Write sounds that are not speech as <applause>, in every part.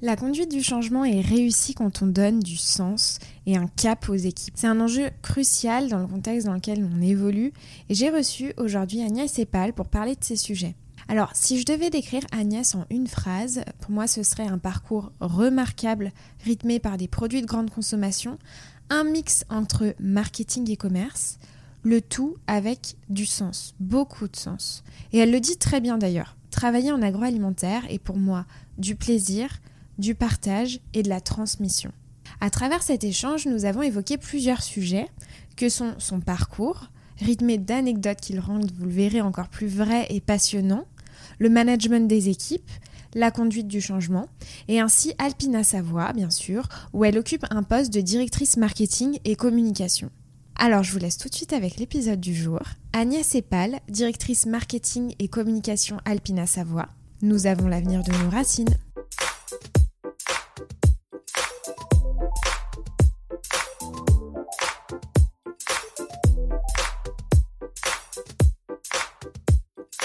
La conduite du changement est réussie quand on donne du sens et un cap aux équipes. C'est un enjeu crucial dans le contexte dans lequel on évolue et j'ai reçu aujourd'hui Agnès Epal pour parler de ces sujets. Alors, si je devais décrire Agnès en une phrase, pour moi ce serait un parcours remarquable rythmé par des produits de grande consommation, un mix entre marketing et commerce, le tout avec du sens, beaucoup de sens. Et elle le dit très bien d'ailleurs. Travailler en agroalimentaire est pour moi du plaisir, du partage et de la transmission. À travers cet échange, nous avons évoqué plusieurs sujets que sont son parcours, rythmé d'anecdotes qui le rendent, vous le verrez, encore plus vrai et passionnant, le management des équipes, la conduite du changement, et ainsi Alpina Savoie, bien sûr, où elle occupe un poste de directrice marketing et communication. Alors je vous laisse tout de suite avec l'épisode du jour. Agnès Epal, directrice marketing et communication Alpina Savoie. Nous avons l'avenir de nos racines.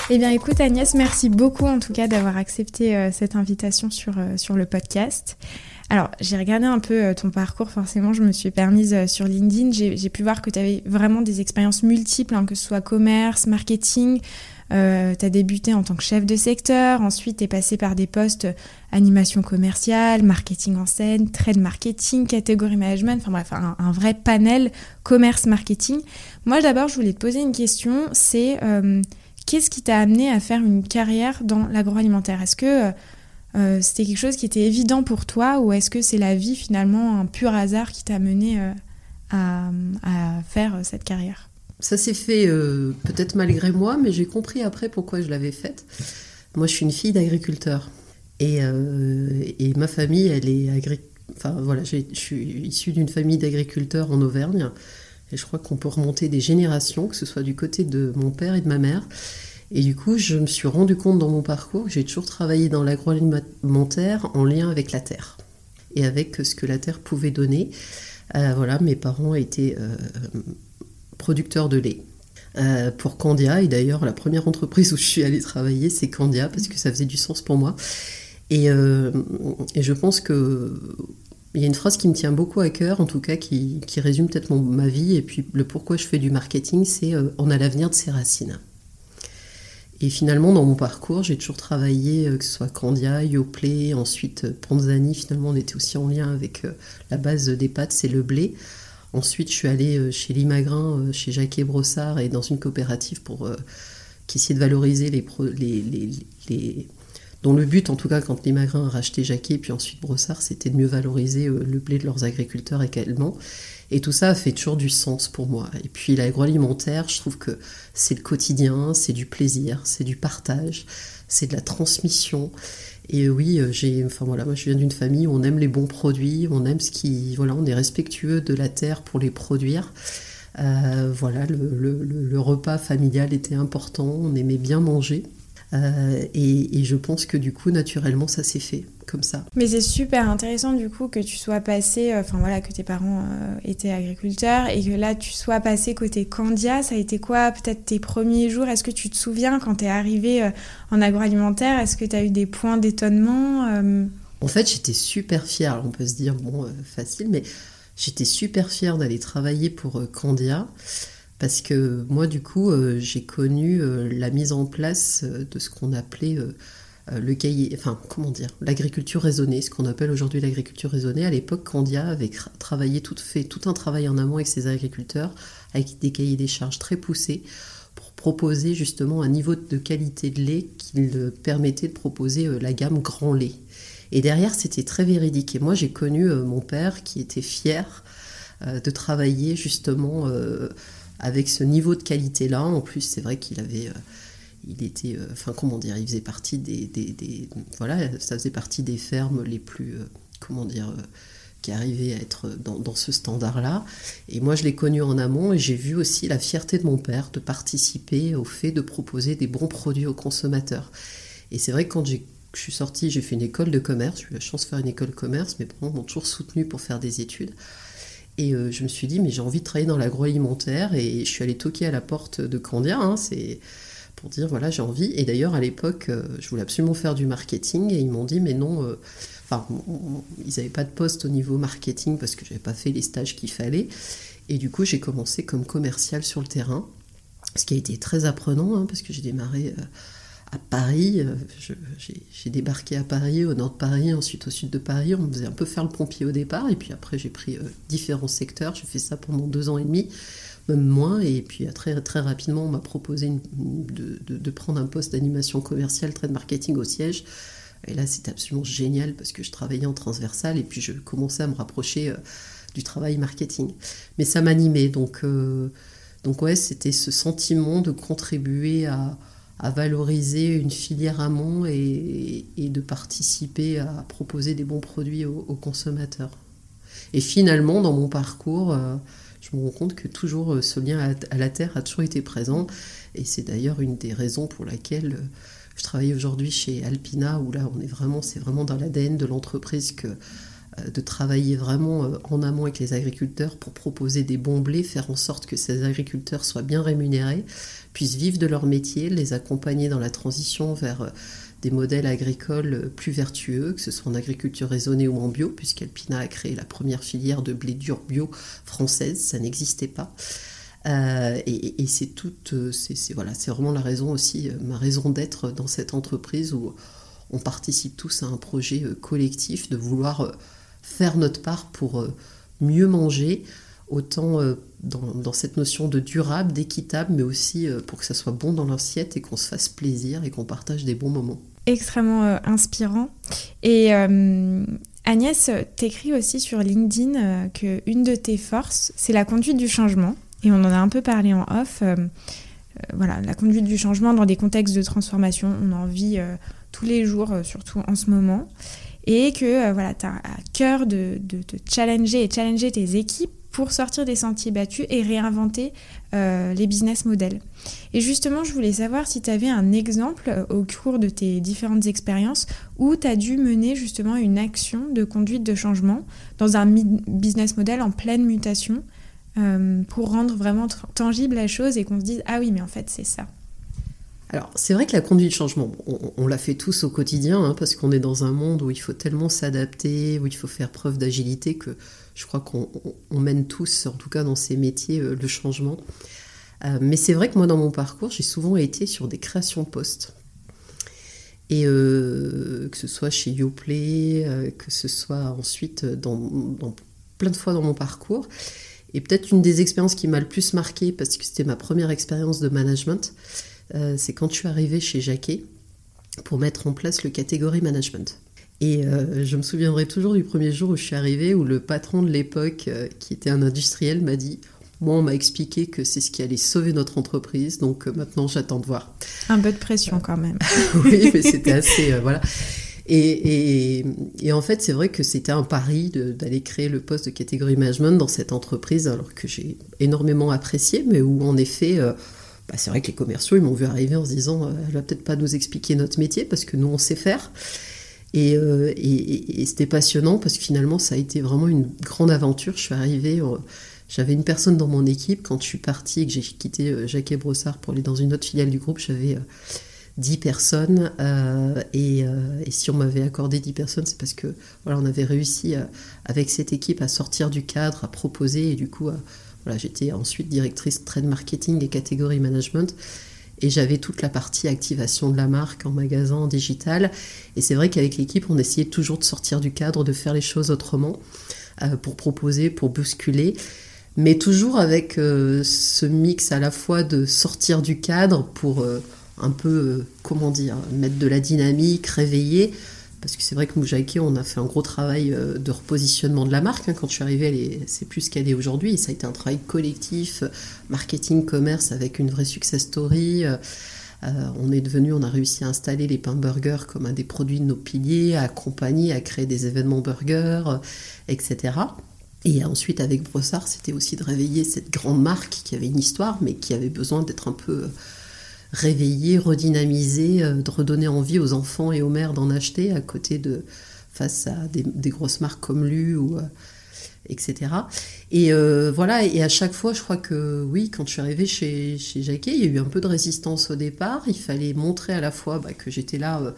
Eh bien écoute Agnès, merci beaucoup en tout cas d'avoir accepté euh, cette invitation sur, euh, sur le podcast. Alors j'ai regardé un peu euh, ton parcours, forcément je me suis permise sur LinkedIn, j'ai pu voir que tu avais vraiment des expériences multiples, hein, que ce soit commerce, marketing, tu as débuté en tant que chef de secteur, ensuite tu es passé par des postes animation commerciale, marketing en scène, trade marketing, catégorie management, enfin bref, un, un vrai panel commerce-marketing. Moi d'abord je voulais te poser une question, c'est Qu'est-ce qui t'a amené à faire une carrière dans l'agroalimentaire? Est-ce que euh, euh, c'était quelque chose qui était évident pour toi ou est-ce que c'est la vie finalement, un pur hasard qui t'a mené euh, à, faire cette carrière? Ça s'est fait peut-être malgré moi, mais j'ai compris après pourquoi je l'avais faite. Moi, je suis une fille d'agriculteur et, et, ma famille, elle est agriculteur. Enfin voilà, je suis issue d'une famille d'agriculteurs en Auvergne. Et je crois qu'on peut remonter des générations, que ce soit du côté de mon père et de ma mère. Et du coup, je me suis rendu compte dans mon parcours que j'ai toujours travaillé dans l'agroalimentaire en lien avec la terre et avec ce que la terre pouvait donner. Euh, voilà, mes parents étaient euh, producteurs de lait. Euh, pour Candia, et d'ailleurs la première entreprise où je suis allée travailler, c'est Candia, parce que ça faisait du sens pour moi. Et, et je pense que il y a une phrase qui me tient beaucoup à cœur, en tout cas qui, résume peut-être ma vie et puis le pourquoi je fais du marketing, c'est euh, on a l'avenir de ses racines. Et finalement, dans mon parcours, j'ai toujours travaillé, euh, que ce soit Candia, Yoplait, ensuite euh, Panzani, finalement on était aussi en lien avec la base des pâtes, c'est le blé. Ensuite, je suis allée chez Limagrin, chez Jacquet Brossard et dans une coopérative pour qui essayait de valoriser les dont le but, en tout cas, quand les Magrins racheté Jacquet, puis ensuite Brossard, c'était de mieux valoriser euh, le blé de leurs agriculteurs également. Et tout ça fait toujours du sens pour moi. Et puis l'agroalimentaire, je trouve que c'est le quotidien, c'est du plaisir, c'est du partage, c'est de la transmission. Et oui, euh, j'ai, enfin voilà, moi je viens d'une famille où on aime les bons produits, on aime ce qui, voilà, on est respectueux de la terre pour les produire. Euh, voilà, le, repas familial était important, on aimait bien manger. Euh, et, je pense que du coup, naturellement, ça s'est fait comme ça. Mais c'est super intéressant du coup que tu sois passé, euh, enfin voilà, que tes parents euh, étaient agriculteurs et que là tu sois passé côté Candia. Ça a été quoi peut-être tes premiers jours? Est-ce que tu te souviens quand tu es arrivé en agroalimentaire? Est-ce que tu as eu des points d'étonnement En fait, j'étais super fière. On peut se dire, bon, facile, mais j'étais super fière d'aller travailler pour Candia. Parce que moi, du coup, euh, j'ai connu euh, la mise en place euh, de ce qu'on appelait le cahier, enfin, comment dire, l'agriculture raisonnée, ce qu'on appelle aujourd'hui l'agriculture raisonnée. À l'époque, Candia avait travaillé tout, fait tout un travail en amont avec ses agriculteurs, avec des cahiers des charges très poussés, pour proposer justement un niveau de qualité de lait qui permettait de proposer la gamme grand lait. Et derrière, c'était très véridique. Et moi, j'ai connu mon père qui était fier de travailler justement avec ce niveau de qualité-là. En plus, c'est vrai qu'il avait. Euh, il était. Euh, comment dire Il faisait partie des, des, Voilà, ça faisait partie des fermes les plus. Euh, comment dire qui arrivaient à être dans, ce standard-là. Et moi, je l'ai connu en amont et j'ai vu aussi la fierté de mon père de participer au fait de proposer des bons produits aux consommateurs. Et c'est vrai que quand je suis sortie, j'ai fait une école de commerce, j'ai eu la chance de faire une école de commerce, mes parents m'ont toujours soutenu pour faire des études. Et euh, je me suis dit, mais j'ai envie de travailler dans l'agroalimentaire. Et je suis allée toquer à la porte de Candia. Hein, c'est pour dire voilà j'ai envie. Et d'ailleurs à l'époque je voulais absolument faire du marketing et ils m'ont dit mais non, enfin ils n'avaient pas de poste au niveau marketing parce que j'avais pas fait les stages qu'il fallait. Et du coup j'ai commencé comme commercial sur le terrain, ce qui a été très apprenant hein, parce que j'ai démarré à Paris. Euh, j'ai débarqué à Paris, au nord de Paris, ensuite au sud de Paris. On me faisait un peu faire le pompier au départ, et puis après j'ai pris euh, différents secteurs. J'ai fait ça pendant deux ans et demi, même moins. Et puis très, très rapidement, on m'a proposé de, prendre un poste d'animation commerciale, trade marketing au siège. Et là, c'était absolument génial parce que je travaillais en transversal et puis je commençais à me rapprocher euh, du travail marketing. Mais ça m'animait, donc, donc ouais, c'était ce sentiment de contribuer à à valoriser une filière amont et, et, de participer à proposer des bons produits aux, consommateurs. Et finalement, dans mon parcours, euh, je me rends compte que toujours euh, ce lien à, la terre a toujours été présent. Et c'est d'ailleurs une des raisons pour laquelle euh, je travaille aujourd'hui chez Alpina, où là, on est vraiment, c'est vraiment dans l'ADN de l'entreprise que de travailler vraiment en amont avec les agriculteurs pour proposer des bons blés, faire en sorte que ces agriculteurs soient bien rémunérés, puissent vivre de leur métier, les accompagner dans la transition vers euh, des modèles agricoles plus vertueux, que ce soit en agriculture raisonnée ou en bio, puisqu'Alpina a créé la première filière de blé dur bio française, ça n'existait pas. Euh, et, c'est toute, euh, c'est voilà, c'est vraiment la raison aussi, ma raison d'être dans cette entreprise où on participe tous à un projet collectif de vouloir faire notre part pour mieux manger, autant dans, cette notion de durable, d'équitable, mais aussi euh, pour que ça soit bon dans l'assiette et qu'on se fasse plaisir et qu'on partage des bons moments. Extrêmement euh, inspirant. Et euh, Agnès, t'écris aussi sur LinkedIn que une de tes forces, c'est la conduite du changement. Et on en a un peu parlé en off. voilà, la conduite du changement dans des contextes de transformation, on en vit tous les jours, surtout en ce moment. Et que voilà, tu as à cœur de, te challenger et challenger tes équipes pour sortir des sentiers battus et réinventer euh, les business models. Et justement, je voulais savoir si tu avais un exemple euh, au cours de tes différentes expériences où tu as dû mener justement une action de conduite de changement dans un business model en pleine mutation euh, pour rendre vraiment tangible la chose et qu'on se dise ah oui mais en fait c'est ça. Alors, c'est vrai que la conduite de changement, on, la fait tous au quotidien, hein, parce qu'on est dans un monde où il faut tellement s'adapter, où il faut faire preuve d'agilité, que je crois qu'on mène tous, en tout cas dans ces métiers, euh, le changement. Euh, mais c'est vrai que moi, dans mon parcours, j'ai souvent été sur des créations postes. Et euh, que ce soit chez Yoplait, que ce soit ensuite plein de fois dans mon parcours. Et peut-être une des expériences qui m'a le plus marqué, parce que c'était ma première expérience de management, c'est quand je suis arrivée chez Jacquet pour mettre en place le catégorie management. Et euh, je me souviendrai toujours du premier jour où je suis arrivée, où le patron de l'époque, euh, qui était un industriel, m'a dit Moi, on m'a expliqué que c'est ce qui allait sauver notre entreprise, donc euh, maintenant j'attends de voir. Un peu de pression quand même. <laughs> oui, mais c'était assez. voilà. Et, et, et, en fait, c'est vrai que c'était un pari d'aller créer le poste de catégorie management dans cette entreprise, alors que j'ai énormément apprécié, mais où en effet. Bah, c'est vrai que les commerciaux, ils m'ont vu arriver en se disant, elle va peut-être pas nous expliquer notre métier parce que nous, on sait faire. Euh, et, c'était passionnant parce que finalement, ça a été vraiment une grande aventure. Je suis arrivée, euh, j'avais une personne dans mon équipe. Quand je suis partie et que j'ai quitté euh, Jacques Brossard pour aller dans une autre filiale du groupe, j'avais 10 personnes. Et, si on m'avait accordé 10 personnes, c'est parce que voilà, on avait réussi avec cette équipe à sortir du cadre, à proposer. Et du coup, voilà, j'étais ensuite directrice trade marketing et catégorie management et j'avais toute la partie activation de la marque en magasin, en digital. Et c'est vrai qu'avec l'équipe, on essayait toujours de sortir du cadre, de faire les choses autrement, euh, pour proposer, pour bousculer, mais toujours avec euh, ce mix à la fois de sortir du cadre pour euh, un peu, comment dire, mettre de la dynamique, réveiller, parce que c'est vrai que Moujaki, on a fait un gros travail euh, de repositionnement de la marque. Hein. Quand je suis arrivée, c'est plus ce qu'elle est aujourd'hui. Ça a été un travail collectif, marketing, commerce, avec une vraie success story. Euh, on est devenu, on a réussi à installer les pains burgers comme un des produits de nos piliers, à accompagner, à créer des événements burgers, etc. Et ensuite, avec Brossard, c'était aussi de réveiller cette grande marque qui avait une histoire, mais qui avait besoin d'être un peu réveiller, redynamiser, euh, de redonner envie aux enfants et aux mères d'en acheter à côté de face à des, grosses marques comme Lu ou, euh, etc. Et voilà, et à chaque fois, je crois que oui, quand je suis arrivée chez, chez Jacquet, il y a eu un peu de résistance au départ. Il fallait montrer à la fois bah, que j'étais là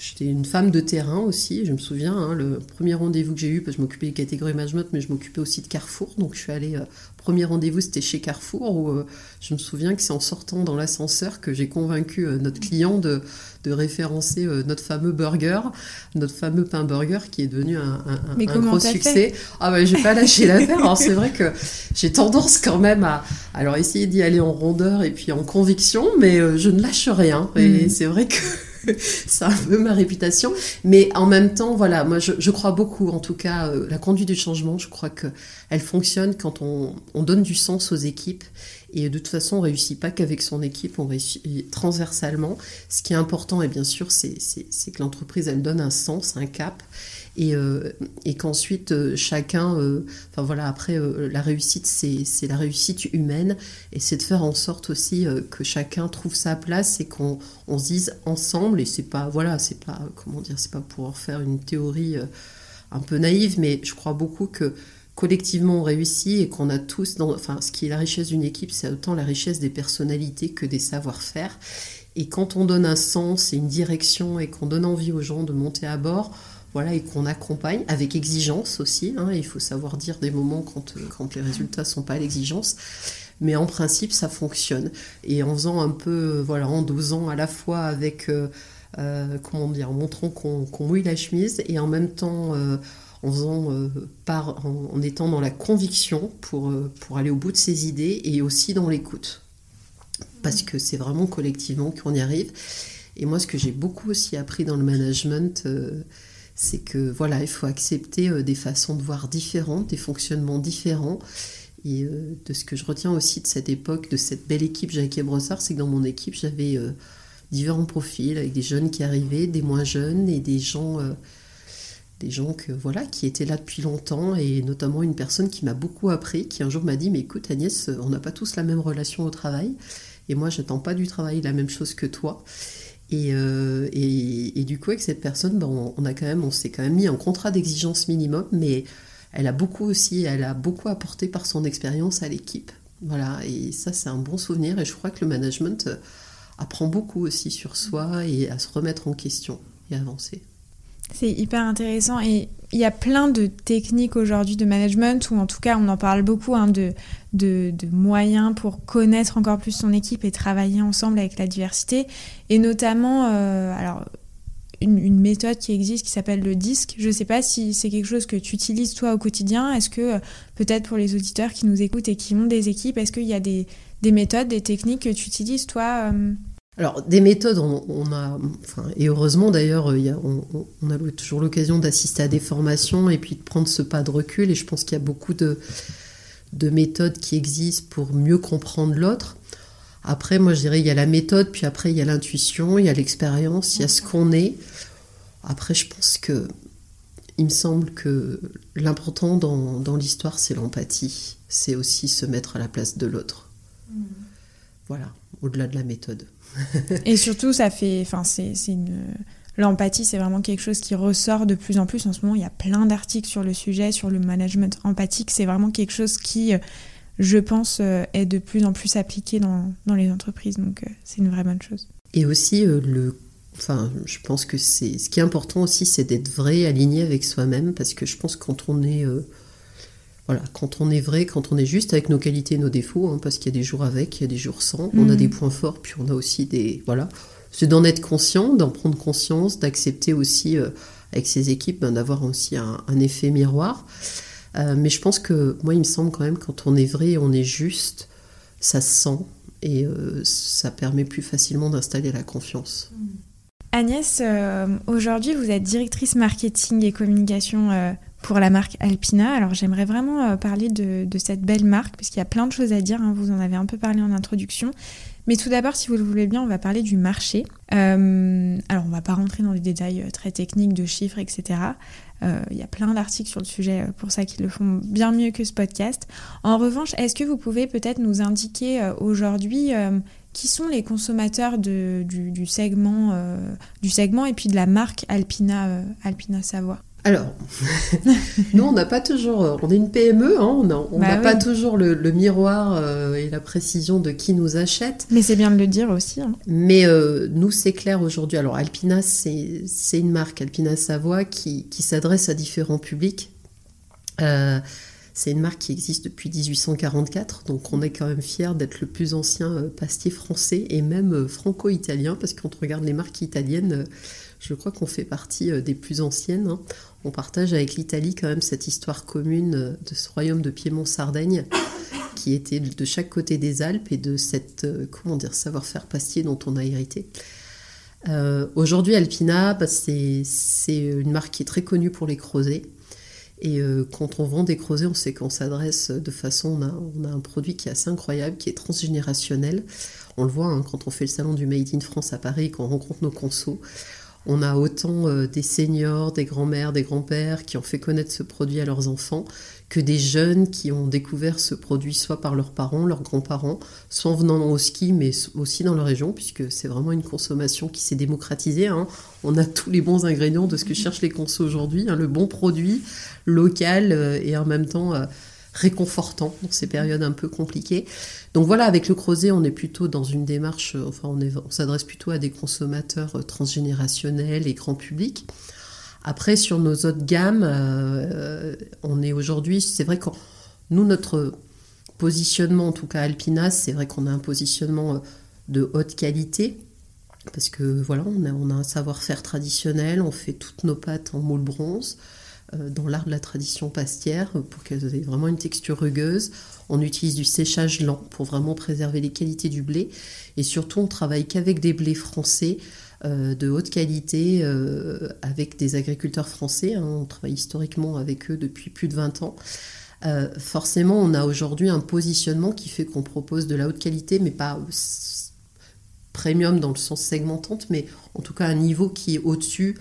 J'étais une femme de terrain aussi, je me souviens, hein, le premier rendez-vous que j'ai eu, parce que je m'occupais des catégories management, mais je m'occupais aussi de Carrefour, donc je suis allée, euh, premier rendez-vous c'était chez Carrefour, où euh, je me souviens que c'est en sortant dans l'ascenseur que j'ai convaincu euh, notre client de, de référencer notre fameux burger, notre fameux pain burger qui est devenu un, un, un gros succès. Ah ouais, j'ai pas lâché l'affaire, alors c'est vrai que j'ai tendance quand même à alors essayer d'y aller en rondeur et puis en conviction, mais je ne lâche rien, et mm. c'est vrai que <laughs> c'est un peu ma réputation. Mais en même temps, voilà, moi je, crois beaucoup, en tout cas, euh, la conduite du changement, je crois qu'elle fonctionne quand on, donne du sens aux équipes. Et de toute façon, on réussit pas qu'avec son équipe, on réussit transversalement. Ce qui est important, et bien sûr, c'est que l'entreprise, elle donne un sens, un cap. Euh, et, qu'ensuite euh, chacun, euh, enfin voilà, après la réussite, c'est la réussite humaine et c'est de faire en sorte aussi que chacun trouve sa place et qu'on on se dise ensemble et c'est pas voilà, c'est pas comment dire, c'est pas pour faire une théorie un peu naïve, mais je crois beaucoup que collectivement on réussit et qu'on a tous, enfin ce qui est la richesse d'une équipe, c'est autant la richesse des personnalités que des savoir-faire. Et quand on donne un sens et une direction et qu'on donne envie aux gens de monter à bord, voilà, et qu'on accompagne avec exigence aussi. Hein, il faut savoir dire des moments quand, euh, quand les résultats sont pas à l'exigence. Mais en principe, ça fonctionne. Et en faisant un peu, euh, voilà, en dosant à la fois avec, euh, comment dire, en montrant qu'on mouille la chemise et en même temps en faisant par, en, étant dans la conviction pour, pour aller au bout de ses idées et aussi dans l'écoute. Parce que c'est vraiment collectivement qu'on y arrive. Et moi, ce que j'ai beaucoup aussi appris dans le management, c'est que voilà, il faut accepter euh, des façons de voir différentes, des fonctionnements différents. Et euh, de ce que je retiens aussi de cette époque, de cette belle équipe Jacques Brossard, c'est que dans mon équipe, j'avais euh, différents profils, avec des jeunes qui arrivaient, des moins jeunes, et des gens, des gens que, voilà, qui étaient là depuis longtemps, et notamment une personne qui m'a beaucoup appris, qui un jour m'a dit, mais écoute Agnès, on n'a pas tous la même relation au travail, et moi, j'attends pas du travail la même chose que toi. Euh, et, et, du coup, avec cette personne, ben, on, a quand même, on s'est quand même mis en contrat d'exigence minimum, mais elle a beaucoup aussi, elle a beaucoup apporté par son expérience à l'équipe. Voilà, et ça, c'est un bon souvenir. Et je crois que le management euh, apprend beaucoup aussi sur soi et à se remettre en question et avancer. C'est hyper intéressant et il y a plein de techniques aujourd'hui de management, ou en tout cas on en parle beaucoup, hein, de, de, moyens pour connaître encore plus son équipe et travailler ensemble avec la diversité. Et notamment, euh, alors, une, méthode qui existe qui s'appelle le disque. Je ne sais pas si c'est quelque chose que tu utilises toi au quotidien. Est-ce que euh, peut-être pour les auditeurs qui nous écoutent et qui ont des équipes, est-ce qu'il y a des, des, méthodes, des techniques que tu utilises toi euh, alors, des méthodes, on, a, et heureusement d'ailleurs, on, a toujours l'occasion d'assister à des formations et puis de prendre ce pas de recul. Et je pense qu'il y a beaucoup de, méthodes qui existent pour mieux comprendre l'autre. Après, moi, je dirais, il y a la méthode, puis après, il y a l'intuition, il y a l'expérience, il y a ce qu'on est. Après, je pense que, il me semble que l'important dans, l'histoire, c'est l'empathie. C'est aussi se mettre à la place de l'autre. Mmh. Voilà, au-delà de la méthode. et surtout, ça fait. Enfin, c'est une. L'empathie, c'est vraiment quelque chose qui ressort de plus en plus. En ce moment, il y a plein d'articles sur le sujet, sur le management empathique. C'est vraiment quelque chose qui, je pense, euh, est de plus en plus appliqué dans, dans les entreprises. Donc, euh, c'est une vraie bonne chose. Et aussi, euh, le Enfin, je pense que c'est ce qui est important aussi, c'est d'être vrai, aligné avec soi-même, parce que je pense que quand on est voilà, quand on est vrai, quand on est juste avec nos qualités et nos défauts, hein, parce qu'il y a des jours avec, il y a des jours sans, on a mm. des points forts, puis on a aussi des. Voilà. C'est d'en être conscient, d'en prendre conscience, d'accepter aussi euh, avec ses équipes ben, d'avoir aussi un, effet miroir. Euh, mais je pense que moi, il me semble quand même, quand on est vrai on est juste, ça se sent et euh, ça permet plus facilement d'installer la confiance. Mm. Agnès, aujourd'hui, vous êtes directrice marketing et communication pour la marque Alpina. Alors j'aimerais vraiment parler de, cette belle marque, puisqu'il y a plein de choses à dire, hein. vous en avez un peu parlé en introduction. Mais tout d'abord, si vous le voulez bien, on va parler du marché. Euh, alors on va pas rentrer dans les détails euh, très techniques de chiffres, etc. Il y a plein d'articles sur le sujet pour ça qui le font bien mieux que ce podcast. En revanche, est-ce que vous pouvez peut-être nous indiquer aujourd'hui qui sont les consommateurs du, segment, du segment et puis de la marque Alpina, Alpina Savoie? Alors, <laughs> nous, on n'a pas toujours, on est une PME, hein, on n'a Bah pas oui. toujours le, le miroir euh, et la précision de qui nous achète. Mais c'est bien de le dire aussi. hein. Mais euh, nous, c'est clair aujourd'hui. Alors, Alpina, c'est une marque, Alpina Savoie, qui, qui s'adresse à différents publics. Euh, c'est une marque qui existe depuis 1844, donc on est quand même fiers d'être le plus ancien euh, pastier français et même euh, franco-italien, parce que quand on regarde les marques italiennes, euh, je crois qu'on fait partie euh, des plus anciennes. hein. On partage avec l'Italie quand même cette histoire commune euh, de ce royaume de Piémont-Sardaigne qui était de chaque côté des Alpes et de cette euh, comment dire savoir-faire pastier dont on a hérité. Euh, Aujourd'hui, Alpina, bah, c'est une marque qui est très connue pour les creusets. Et quand on vend des creusets, on sait qu'on s'adresse de façon, on a, on a un produit qui est assez incroyable, qui est transgénérationnel. On le voit hein, quand on fait le salon du Made in France à Paris, quand on rencontre nos consos. On a autant euh, des seniors, des grands-mères, des grands-pères qui ont fait connaître ce produit à leurs enfants, que des jeunes qui ont découvert ce produit soit par leurs parents, leurs grands-parents, soit en venant au ski, mais aussi dans leur région, puisque c'est vraiment une consommation qui s'est démocratisée. hein. On a tous les bons ingrédients de ce que cherchent les consos aujourd'hui, hein, le bon produit local euh, et en même temps euh, réconfortant dans ces périodes un peu compliquées. Donc voilà, avec le creuset, on est plutôt dans une démarche, euh, enfin on, s'adresse plutôt à des consommateurs euh, transgénérationnels et grand public. Après, sur nos autres gammes, euh, on est aujourd'hui, c'est vrai que nous, notre positionnement, en tout cas Alpina, c'est vrai qu'on a un positionnement de haute qualité. Parce que voilà, on a, on a un savoir-faire traditionnel, on fait toutes nos pâtes en moule bronze, dans l'art de la tradition pastière, euh, pour qu'elles aient vraiment une texture rugueuse. On utilise du séchage lent pour vraiment préserver les qualités du blé. Et surtout, on travaille qu'avec des blés français euh, de haute qualité, euh, avec des agriculteurs français. hein. On travaille historiquement avec eux depuis plus de 20 ans. Euh, forcément, on a aujourd'hui un positionnement qui fait qu'on propose de la haute qualité, mais pas euh, premium dans le sens segmentante, mais en tout cas un niveau qui est au-dessus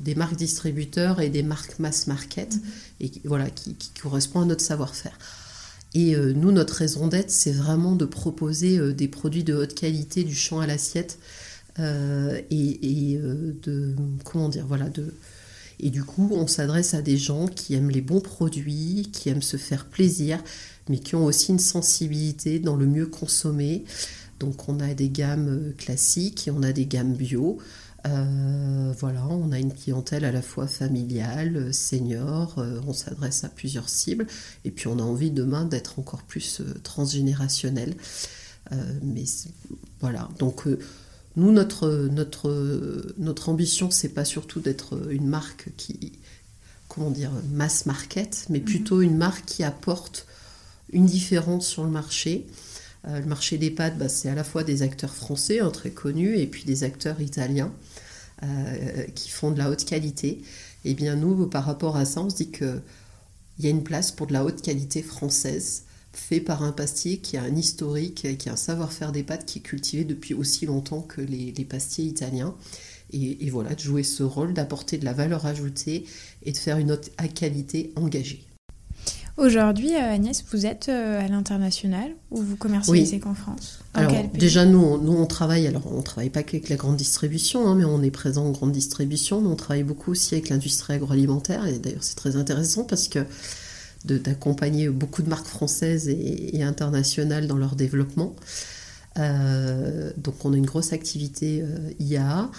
des marques distributeurs et des marques mass market, et qui, voilà, qui, qui correspond à notre savoir-faire. Et euh, nous, notre raison d'être, c'est vraiment de proposer euh, des produits de haute qualité, du champ à l'assiette, euh, et, et, de comment dire, voilà, de et du coup, on s'adresse à des gens qui aiment les bons produits, qui aiment se faire plaisir, mais qui ont aussi une sensibilité dans le mieux consommer. Donc, on a des gammes classiques et on a des gammes bio. Euh, voilà, on a une clientèle à la fois familiale, euh, senior, euh, on s'adresse à plusieurs cibles, et puis on a envie demain d'être encore plus euh, transgénérationnel. Mais voilà, donc nous, notre, notre, notre ambition, c'est pas surtout d'être une marque qui, comment dire, mass market, mais plutôt une marque qui apporte une différence sur le marché. Le marché des pâtes, bah, c'est à la fois des acteurs français hein, très connus et puis des acteurs italiens euh, qui font de la haute qualité. Et bien nous, par rapport à ça, on se dit qu'il y a une place pour de la haute qualité française fait par un pastier qui a un historique, qui a un savoir-faire des pâtes qui est cultivé depuis aussi longtemps que les, les pastiers italiens. Et, et voilà, de jouer ce rôle, d'apporter de la valeur ajoutée et de faire une haute qualité engagée. Aujourd'hui, euh, Agnès, vous êtes euh, à l'international ou vous commercialisez qu'en France? Alors déjà nous on, nous on travaille alors on travaille pas qu'avec la grande distribution hein, mais on est présent en grande distribution. Mais on travaille beaucoup aussi avec l'industrie agroalimentaire. Et d'ailleurs c'est très intéressant parce que d'accompagner beaucoup de marques françaises et, et internationales dans leur développement. Euh, donc on a une grosse activité euh, IAA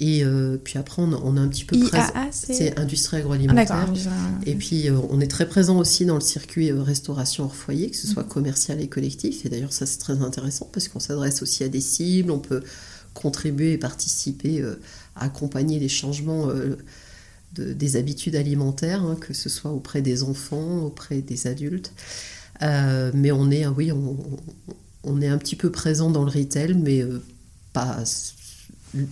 et euh, puis après on a, on a un petit peu IAA, c'est. industrie Ah, agroalimentaire. d'accord. Et puis, euh, on est très présent aussi dans le circuit restauration hors foyer, que ce Mhm. soit commercial et collectif. Et d'ailleurs, ça, c'est très intéressant parce qu'on s'adresse aussi à des cibles, on peut contribuer et participer à accompagner les changements de- des habitudes alimentaires, hein, que ce soit auprès des enfants, auprès des adultes. Mais on est, ah oui, on, on est un petit peu présent dans le retail, mais euh, pas.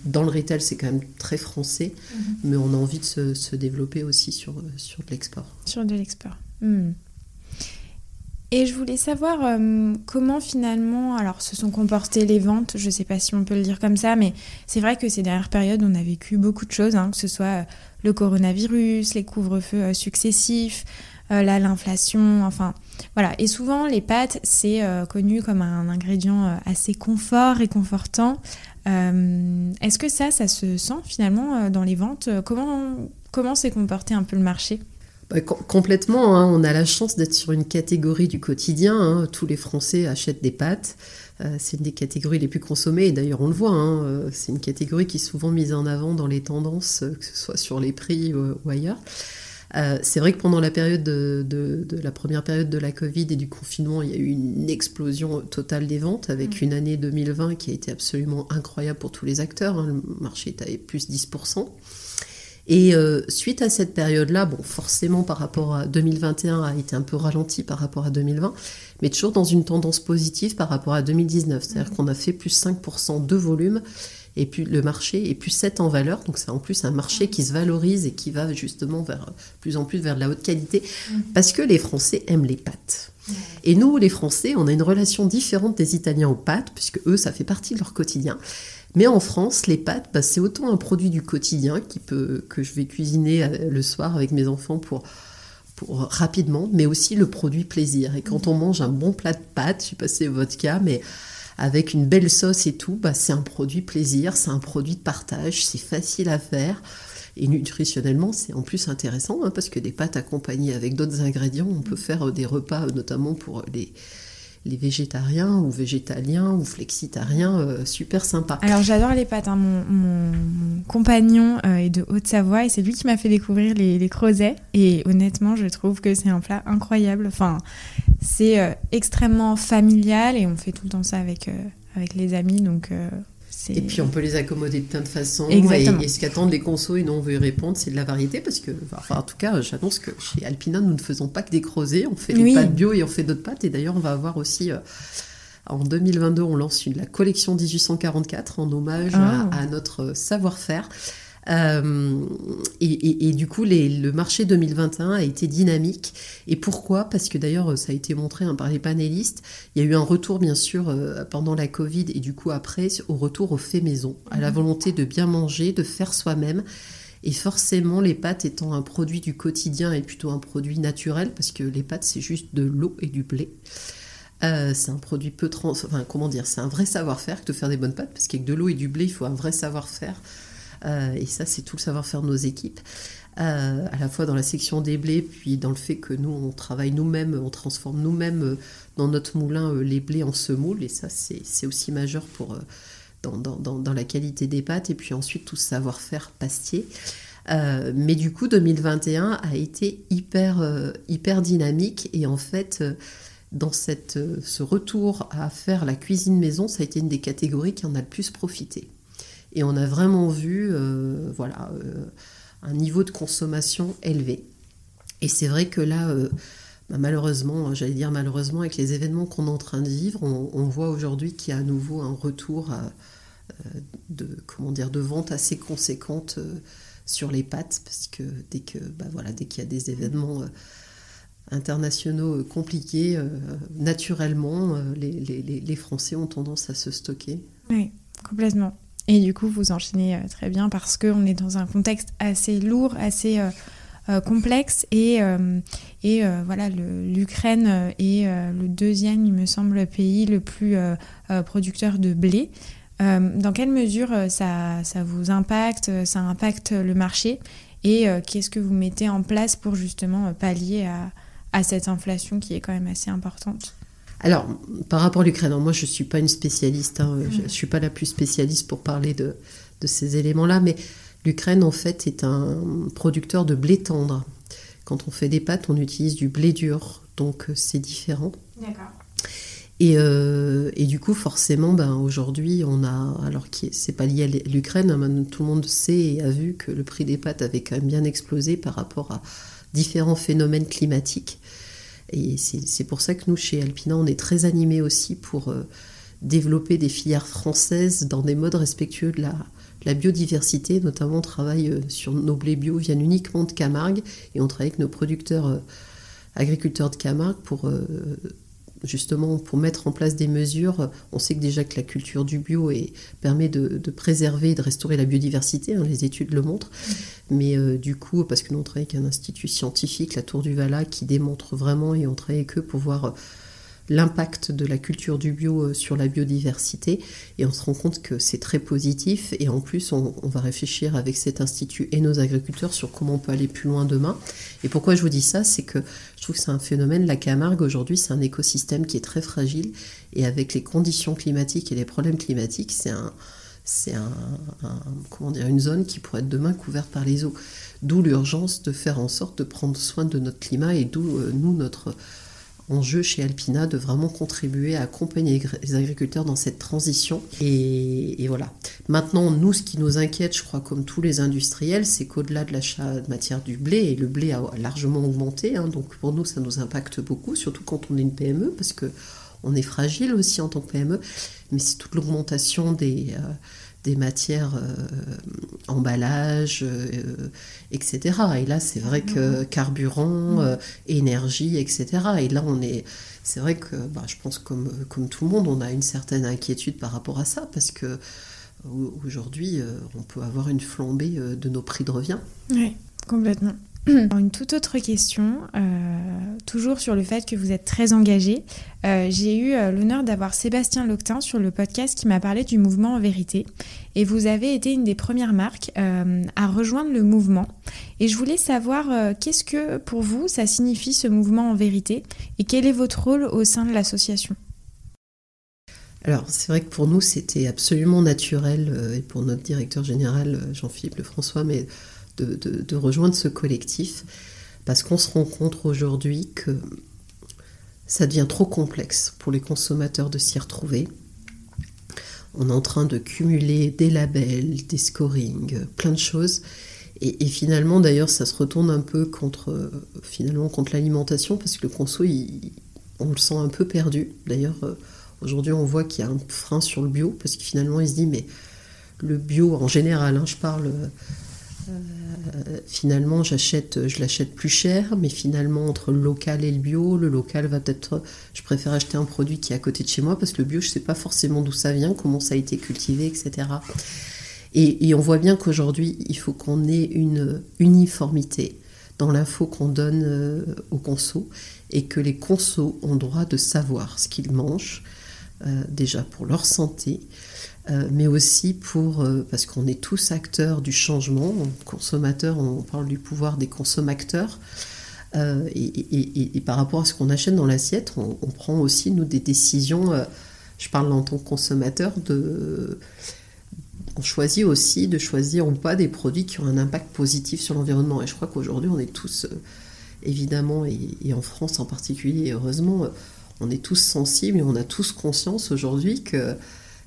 Dans le retail, c'est quand même très français, Mhm. mais on a envie de se, se développer aussi sur, sur de l'export. Sur de l'export. Hmm. Et je voulais savoir euh, comment finalement alors se sont comportées les ventes. Je ne sais pas si on peut le dire comme ça, mais c'est vrai que ces dernières périodes, on a vécu beaucoup de choses, hein, que ce soit euh, le coronavirus, les couvre-feux successifs, là l'inflation, enfin voilà. Et souvent les pâtes, c'est euh, connu comme un ingrédient euh, assez confort, réconfortant. Euh, Est-ce que ça, ça se sent finalement euh, dans les ventes? Comment comment s'est comporté un peu le marché? Bah, complètement, hein. on a la chance d'être sur une catégorie du quotidien. Hein. Tous les Français achètent des pâtes. Euh, c'est une des catégories les plus consommées, et d'ailleurs on le voit, hein. euh, c'est une catégorie qui est souvent mise en avant dans les tendances, euh, que ce soit sur les prix ou, ailleurs. C'est vrai que pendant la période de, la première période de la Covid et du confinement, il y a eu une explosion totale des ventes avec mmh. une année 2020 qui a été absolument incroyable pour tous les acteurs. Le marché est à plus 10%. Et euh, suite à cette période-là, bon, forcément par rapport à 2021 a été un peu ralenti par rapport à 2020, mais toujours dans une tendance positive par rapport à 2019. C'est-à-dire mmh. qu'on a fait plus 5% de volume et puis le marché est plus 7 en valeur. Donc c'est en plus un marché qui se valorise et qui va justement vers plus en plus vers de la haute qualité mmh. parce que les Français aiment les pâtes. Et nous, les Français, on a une relation différente des Italiens aux pâtes, puisque eux, ça fait partie de leur quotidien. Mais en France, les pâtes, bah, c'est autant un produit du quotidien qui peut, que je vais cuisiner euh, le soir avec mes enfants pour, pour rapidement, mais aussi le produit plaisir. Et quand on mange un bon plat de pâtes, je sais pas si c'est votre cas, mais avec une belle sauce et tout, bah, c'est un produit plaisir, c'est un produit de partage, c'est facile à faire. Et nutritionnellement, c'est en plus intéressant hein, parce que des pâtes accompagnées avec d'autres ingrédients, on peut faire des repas, notamment pour les, les végétariens ou végétaliens ou flexitariens, euh, super sympa. Alors j'adore les pâtes. Hein. Mon, compagnon euh, est de Haute-Savoie et c'est lui qui m'a fait découvrir les, les. Et honnêtement, je trouve que c'est un plat incroyable. Enfin, c'est euh, extrêmement familial et on fait tout le temps ça avec, avec les amis. Donc et puis on peut les accommoder de plein de façons. Et, ce qu'attendent les consos et dont on veut y répondre, c'est de la variété parce que, enfin, en tout cas, j'annonce que chez Alpina, nous ne faisons pas que des creusets, on fait des pâtes bio et on fait d'autres pâtes. Et d'ailleurs, on va avoir aussi. Euh, en 2022, on lance une, la collection 1844 en hommage à, ah. notre savoir-faire. Euh, et, du coup, le marché 2021 a été dynamique. Et pourquoi? Parce que d'ailleurs, ça a été montré hein, par les panélistes. Il y a eu un retour, bien sûr, euh, pendant la Covid et du coup après, au retour au fait maison, à la mhm. volonté de bien manger, de faire soi-même. Et forcément, les pâtes étant un produit du quotidien et plutôt un produit naturel, parce que les pâtes, c'est juste de l'eau et du blé. Euh, c'est un produit peu trans... Enfin, comment dire C'est un vrai savoir-faire que de faire des bonnes pâtes, parce qu'avec de l'eau et du blé, il faut un vrai savoir-faire. Euh, et ça, c'est tout le savoir-faire de nos équipes. Euh, à la fois dans la section des blés, puis dans le fait que nous, on travaille nous-mêmes, on transforme nous-mêmes euh, dans notre moulin les blés en semoule, et ça, c'est aussi majeur pour, dans, la qualité des pâtes, et puis ensuite tout ce savoir-faire pastier. mais du coup, 2021 a été hyper, hyper dynamique, et en fait, dans cette, ce retour à faire la cuisine maison, ça a été une des catégories qui en a le plus profité. Et on a vraiment vu euh, voilà, euh, un niveau de consommation élevé. Et c'est vrai que là, euh, bah, malheureusement, j'allais dire malheureusement, avec les événements qu'on est en train de vivre, on, voit aujourd'hui qu'il y a à nouveau un retour de, comment dire, de vente assez conséquente sur les pattes, parce que dès que bah, voilà, dès qu'il y a des événements internationaux compliqués, naturellement, les, les, les, Français ont tendance à se stocker. Oui, complètement. Et du coup, vous enchaînez euh, très bien parce qu'on est dans un contexte assez lourd, assez euh, euh, complexe. Et, voilà, l'Ukraine est le deuxième, il me semble, pays le plus producteur de blé. dans quelle mesure ça, ça, vous impacte, ça impacte le marché Et qu'est-ce que vous mettez en place pour justement pallier à cette inflation qui est quand même assez importante? Alors, par rapport à l'Ukraine, moi je ne suis pas une spécialiste, hein, je ne suis pas la plus spécialiste pour parler de, ces éléments-là, mais l'Ukraine en fait est un producteur de blé tendre. Quand on fait des pâtes, on utilise du blé dur, donc euh, c'est différent. D'accord. Euh, et, du coup, forcément, ben, aujourd'hui, on a, alors que c'est pas lié à l'Ukraine, hein, tout le monde sait et a vu que le prix des pâtes avait quand même bien explosé par rapport à différents phénomènes climatiques. Et c'est pour ça que nous, chez Alpina, on est très animés aussi pour euh, développer des filières françaises dans des modes respectueux de la, biodiversité. Notamment, on travaille euh, sur nos blés bio, viennent uniquement de Camargue, et on travaille avec nos producteurs euh, agriculteurs de Camargue pour justement pour mettre en place des mesures. On sait que déjà que la culture du bio permet de, préserver et de restaurer la biodiversité, hein, les études le montrent. Mmh. Mais euh, du coup, parce que nous on travaille avec un institut scientifique, la Tour du Vala, qui démontre vraiment, et on travaille avec eux pour voir l'impact de la culture du bio euh, sur la biodiversité et on se rend compte que c'est très positif et en plus on, va réfléchir avec cet institut et nos agriculteurs sur comment on peut aller plus loin demain. Et pourquoi je vous dis ça, c'est que je trouve que c'est un phénomène, la Camargue aujourd'hui c'est un écosystème qui est très fragile et avec les conditions climatiques et les problèmes climatiques, c'est un c'est un, comment dire, une zone qui pourrait être demain couverte par les eaux. D'où l'urgence de faire en sorte de prendre soin de notre climat et d'où euh, nous notre enjeu chez Alpina de vraiment contribuer à accompagner les agriculteurs dans cette transition. Et, voilà. Maintenant, nous, ce qui nous inquiète, je crois, comme tous les industriels, c'est qu'au-delà de l'achat de matière du blé, et le blé a largement augmenté, hein, donc pour nous, ça nous impacte beaucoup, surtout quand on est une PME, parce que on est fragile aussi en tant que PME, mais c'est toute l'augmentation des... Euh, des matières euh, emballage, euh, etc. Et là, c'est vrai que mhm. carburant, euh, énergie, etc. Et là, on est, c'est vrai que, bah, je pense comme comme tout le monde, on a une certaine inquiétude par rapport à ça parce que aujourd'hui, on peut avoir une flambée de nos prix de revient. Oui, complètement. <clears throat> Une toute autre question, euh, toujours sur le fait que vous êtes très engagé. Euh, j'ai eu euh, l'honneur d'avoir Sébastien Loctin sur le podcast qui m'a parlé du mouvement en vérité. Et vous avez été une des premières marques à rejoindre le mouvement. Et je voulais savoir qu'est-ce que pour vous ça signifie ce mouvement en vérité? Et quel est votre rôle au sein de l'association? Alors, c'est vrai que pour nous, c'était absolument naturel, et pour notre directeur général, Jean-Philippe Lefrançois, mais de, rejoindre ce collectif parce qu'on se rend compte aujourd'hui que ça devient trop complexe pour les consommateurs de s'y retrouver. On est en train de cumuler des labels, des scorings, plein de choses. Et, finalement, d'ailleurs, ça se retourne un peu contre, finalement, contre l'alimentation parce que le conso, on le sent un peu perdu. D'ailleurs, euh, aujourd'hui, on voit qu'il y a un frein sur le bio parce que finalement, il se dit, mais le bio en général, hein, je parle euh, finalement, je l'achète plus cher, mais finalement, entre le local et le bio, le local va peut-être. Je préfère acheter un produit qui est à côté de chez moi parce que le bio, je ne sais pas forcément d'où ça vient, comment ça a été cultivé, etc. Et, on voit bien qu'aujourd'hui, il faut qu'on ait une uniformité dans l'info qu'on donne euh, aux consos et que les consos ont droit de savoir ce qu'ils mangent, euh, déjà pour leur santé, euh, mais aussi pour, euh, parce qu'on est tous acteurs du changement, consommateurs, on parle du pouvoir des consommateurs, euh, et, par rapport à ce qu'on achète dans l'assiette, on, prend aussi, nous, des décisions, je parle en tant que consommateur, de, on choisit aussi de choisir ou pas des produits qui ont un impact positif sur l'environnement. Et je crois qu'aujourd'hui, on est tous, évidemment, et, en France en particulier, heureusement, on est tous sensibles et on a tous conscience aujourd'hui que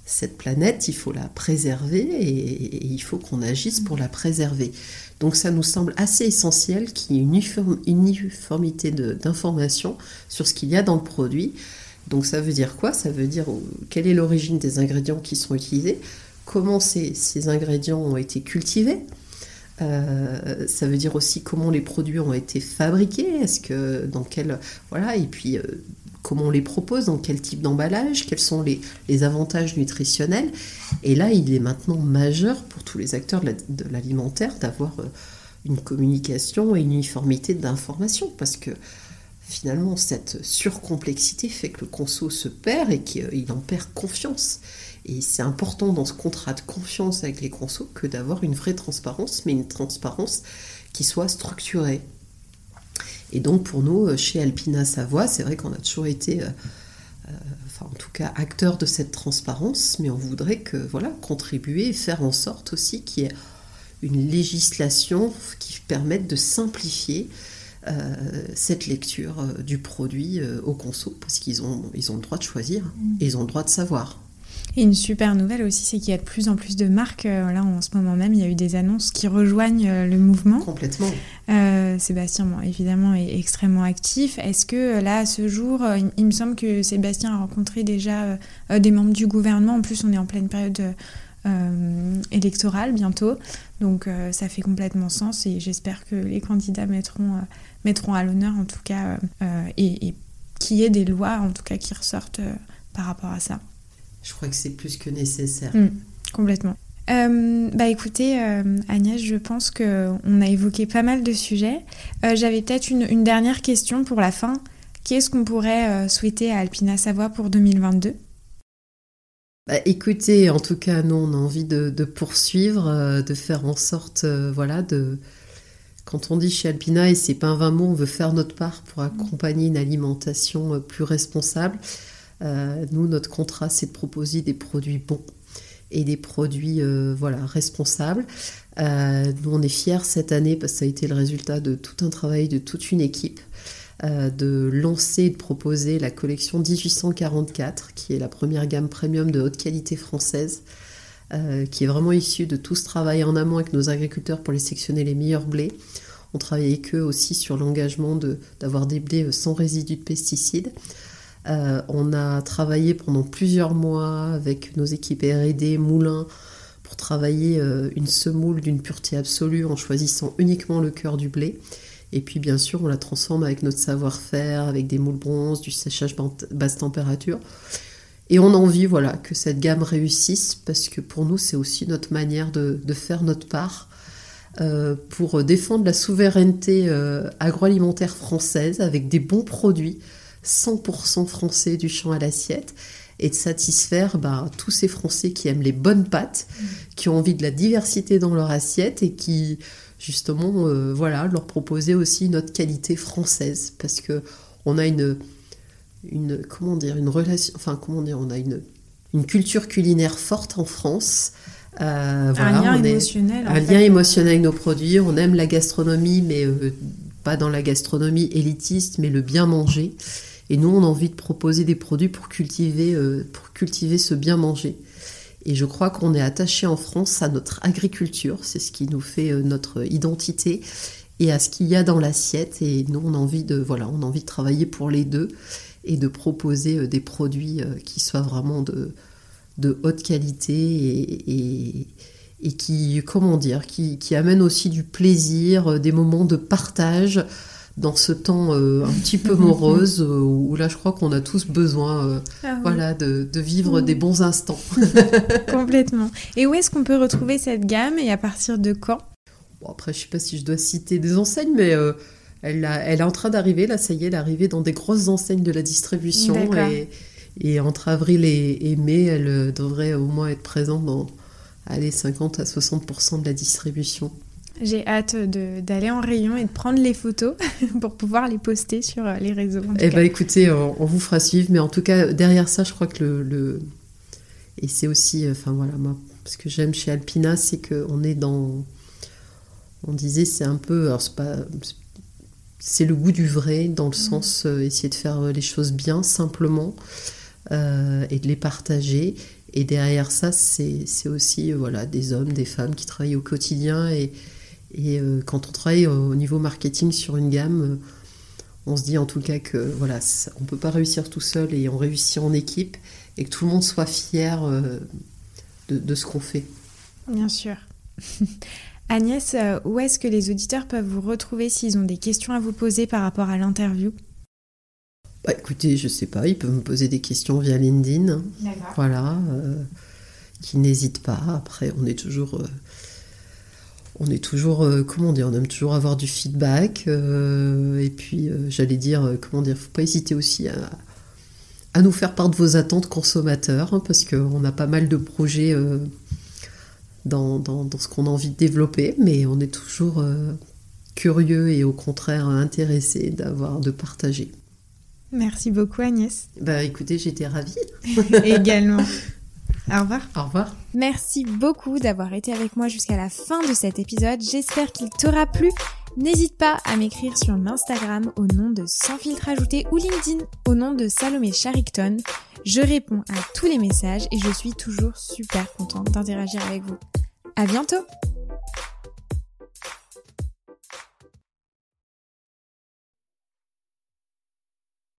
cette planète, il faut la préserver et, il faut qu'on agisse pour la préserver. Donc ça nous semble assez essentiel qu'il y ait une uniformité d'informations sur ce qu'il y a dans le produit. Donc ça veut dire quoi? Ça veut dire euh, quelle est l'origine des ingrédients qui sont utilisés, comment ces, ingrédients ont été cultivés, euh, ça veut dire aussi comment les produits ont été fabriqués, est-ce que dans quel voilà et puis euh, comment on les propose, dans quel type d'emballage, quels sont les, avantages nutritionnels. Et là, il est maintenant majeur pour tous les acteurs de l'alimentaire d'avoir euh, une communication et une uniformité d'information, parce que finalement, cette surcomplexité fait que le conso se perd et qu'il en perd confiance. Et c'est important dans ce contrat de confiance avec les consos que d'avoir une vraie transparence, mais une transparence qui soit structurée. Et donc pour nous, euh, chez Alpina Savoie, c'est vrai qu'on a toujours été, euh, euh, enfin en tout cas, acteurs de cette transparence, mais on voudrait que voilà contribuer et faire en sorte aussi qu'il y ait une législation qui permette de simplifier cette lecture du produit au conso, parce qu'ils ont, ils ont le droit de choisir et ils ont le droit de savoir. Et une super nouvelle aussi, c'est qu'il y a de plus en plus de marques. Euh, là, en ce moment même, il y a eu des annonces qui rejoignent euh, le mouvement. Complètement. Euh, Sébastien, évidemment, est extrêmement actif. Est-ce que là, à ce jour, il, me semble que Sébastien a rencontré déjà des membres du gouvernement. En plus, on est en pleine période électorale bientôt. Donc, ça fait complètement sens et j'espère que les candidats mettront, mettront à l'honneur, en tout cas, et, et qu'il y ait des lois, en tout cas, qui ressortent par rapport à ça je crois que c'est plus que nécessaire. Mm, complètement. Euh, bah écoutez, euh, Agnès, je pense qu'on a évoqué pas mal de sujets. Euh, j'avais peut-être une, dernière question pour la fin. Qu'est-ce qu'on pourrait souhaiter à Alpina Savoie pour 2022 bah, écoutez, en tout cas, nous, on a envie de, poursuivre, de faire en sorte, voilà, de, quand on dit chez Alpina, et c'est pas un vain mot, on veut faire notre part pour accompagner une alimentation plus responsable. Euh, nous, notre contrat, c'est de proposer des produits bons et des produits euh, voilà, responsables. nous, on est fiers cette année parce que ça a été le résultat de tout un travail de toute une équipe. de lancer et de proposer la collection 1844, qui est la première gamme premium de haute qualité française, qui est vraiment issue de tout ce travail en amont avec nos agriculteurs pour les sectionner les meilleurs blés. On travaille avec eux aussi sur l'engagement d'avoir des blés sans résidus de pesticides. Euh, on a travaillé pendant plusieurs mois avec nos équipes R&D, moulins, pour travailler euh, une semoule d'une pureté absolue en choisissant uniquement le cœur du blé. Et puis bien sûr, on la transforme avec notre savoir-faire, avec des moules bronze, du séchage basse température. Et on a envie voilà, que cette gamme réussisse parce que pour nous, c'est aussi notre manière de, faire notre part euh, pour défendre la souveraineté agroalimentaire française avec des bons produits 100% français du champ à l'assiette et de satisfaire bah, tous ces Français qui aiment les bonnes pâtes, qui ont envie de la diversité dans leur assiette et qui justement euh, voilà leur proposer aussi notre qualité française. Parce que on a une une comment dire une relation enfin comment dire on a une une culture culinaire forte en France. Euh, un lien émotionnel un lien émotionnel avec nos produits. On aime la gastronomie mais euh, pas dans la gastronomie élitiste mais le bien manger et nous, on a envie de proposer des produits pour cultiver, euh, pour cultiver ce bien manger. Et je crois qu'on est attaché en France à notre agriculture, c'est ce qui nous fait euh, notre identité, et à ce qu'il y a dans l'assiette. Et nous, on a envie de, voilà, on a envie de travailler pour les deux et de proposer euh, des produits qui soient vraiment de, de haute qualité et, et, qui, comment dire, qui, qui amènent aussi du plaisir, des moments de partage dans ce temps euh, un <laughs> petit peu morose euh, où là je crois qu'on a tous besoin euh, ah voilà, de, vivre des bons instants. <laughs> Complètement. Et où est-ce qu'on peut retrouver cette gamme et à partir de quand? Bon, Après je sais pas si je dois citer des enseignes mais elle, elle est en train d'arriver, là ça y est, elle est arrivée dans des grosses enseignes de la distribution et, et, entre avril et, et, mai elle devrait au moins être présente dans allez, 50 à 60% de la distribution. J'ai hâte d'aller en rayon et de prendre les photos <laughs> pour pouvoir les poster sur euh, les réseaux. Eh bien, écoutez, on, vous fera suivre, mais en tout cas, derrière ça, je crois que le. Et c'est aussi, euh, enfin voilà, moi, ce que j'aime chez Alpina, c'est qu'on est dans. On disait, c'est un peu. Alors, c'est pas. C'est le goût du vrai, dans le mmh. sens euh, essayer de faire les choses bien, simplement, et de les partager. Et derrière ça, c'est aussi voilà, des hommes, des femmes qui travaillent au quotidien et, et euh, quand on travaille au niveau marketing sur une gamme, euh, on se dit en tout cas que voilà, on peut pas réussir tout seul et on réussit en équipe et que tout le monde soit fier euh, de, ce qu'on fait. Bien sûr. <laughs> Agnès, où est-ce que les auditeurs peuvent vous retrouver s'ils ont des questions à vous poser par rapport à l'interview? Bah, Écoutez, je sais pas, ils peuvent me poser des questions via LinkedIn. Voilà, qui n'hésitent pas. Après, on est toujours on est toujours, euh, comment dire, on aime toujours avoir du feedback. Euh, et puis, euh, j'allais dire, comment dire, faut pas hésiter aussi à, nous faire part de vos attentes consommateurs, hein, parce qu'on a pas mal de projets dans, dans, ce qu'on a envie de développer, mais on est toujours curieux et au contraire intéressé d'avoir, de partager. Merci beaucoup Agnès. Bah écoutez, j'étais ravie. <laughs> Également. Au revoir. Au revoir. Merci beaucoup d'avoir été avec moi jusqu'à la fin de cet épisode. J'espère qu'il t'aura plu. N'hésite pas à m'écrire sur Instagram au nom de Sans filtre ajouté ou LinkedIn au nom de Salomé Charicton. Je réponds à tous les messages et je suis toujours super contente d'interagir avec vous. À bientôt!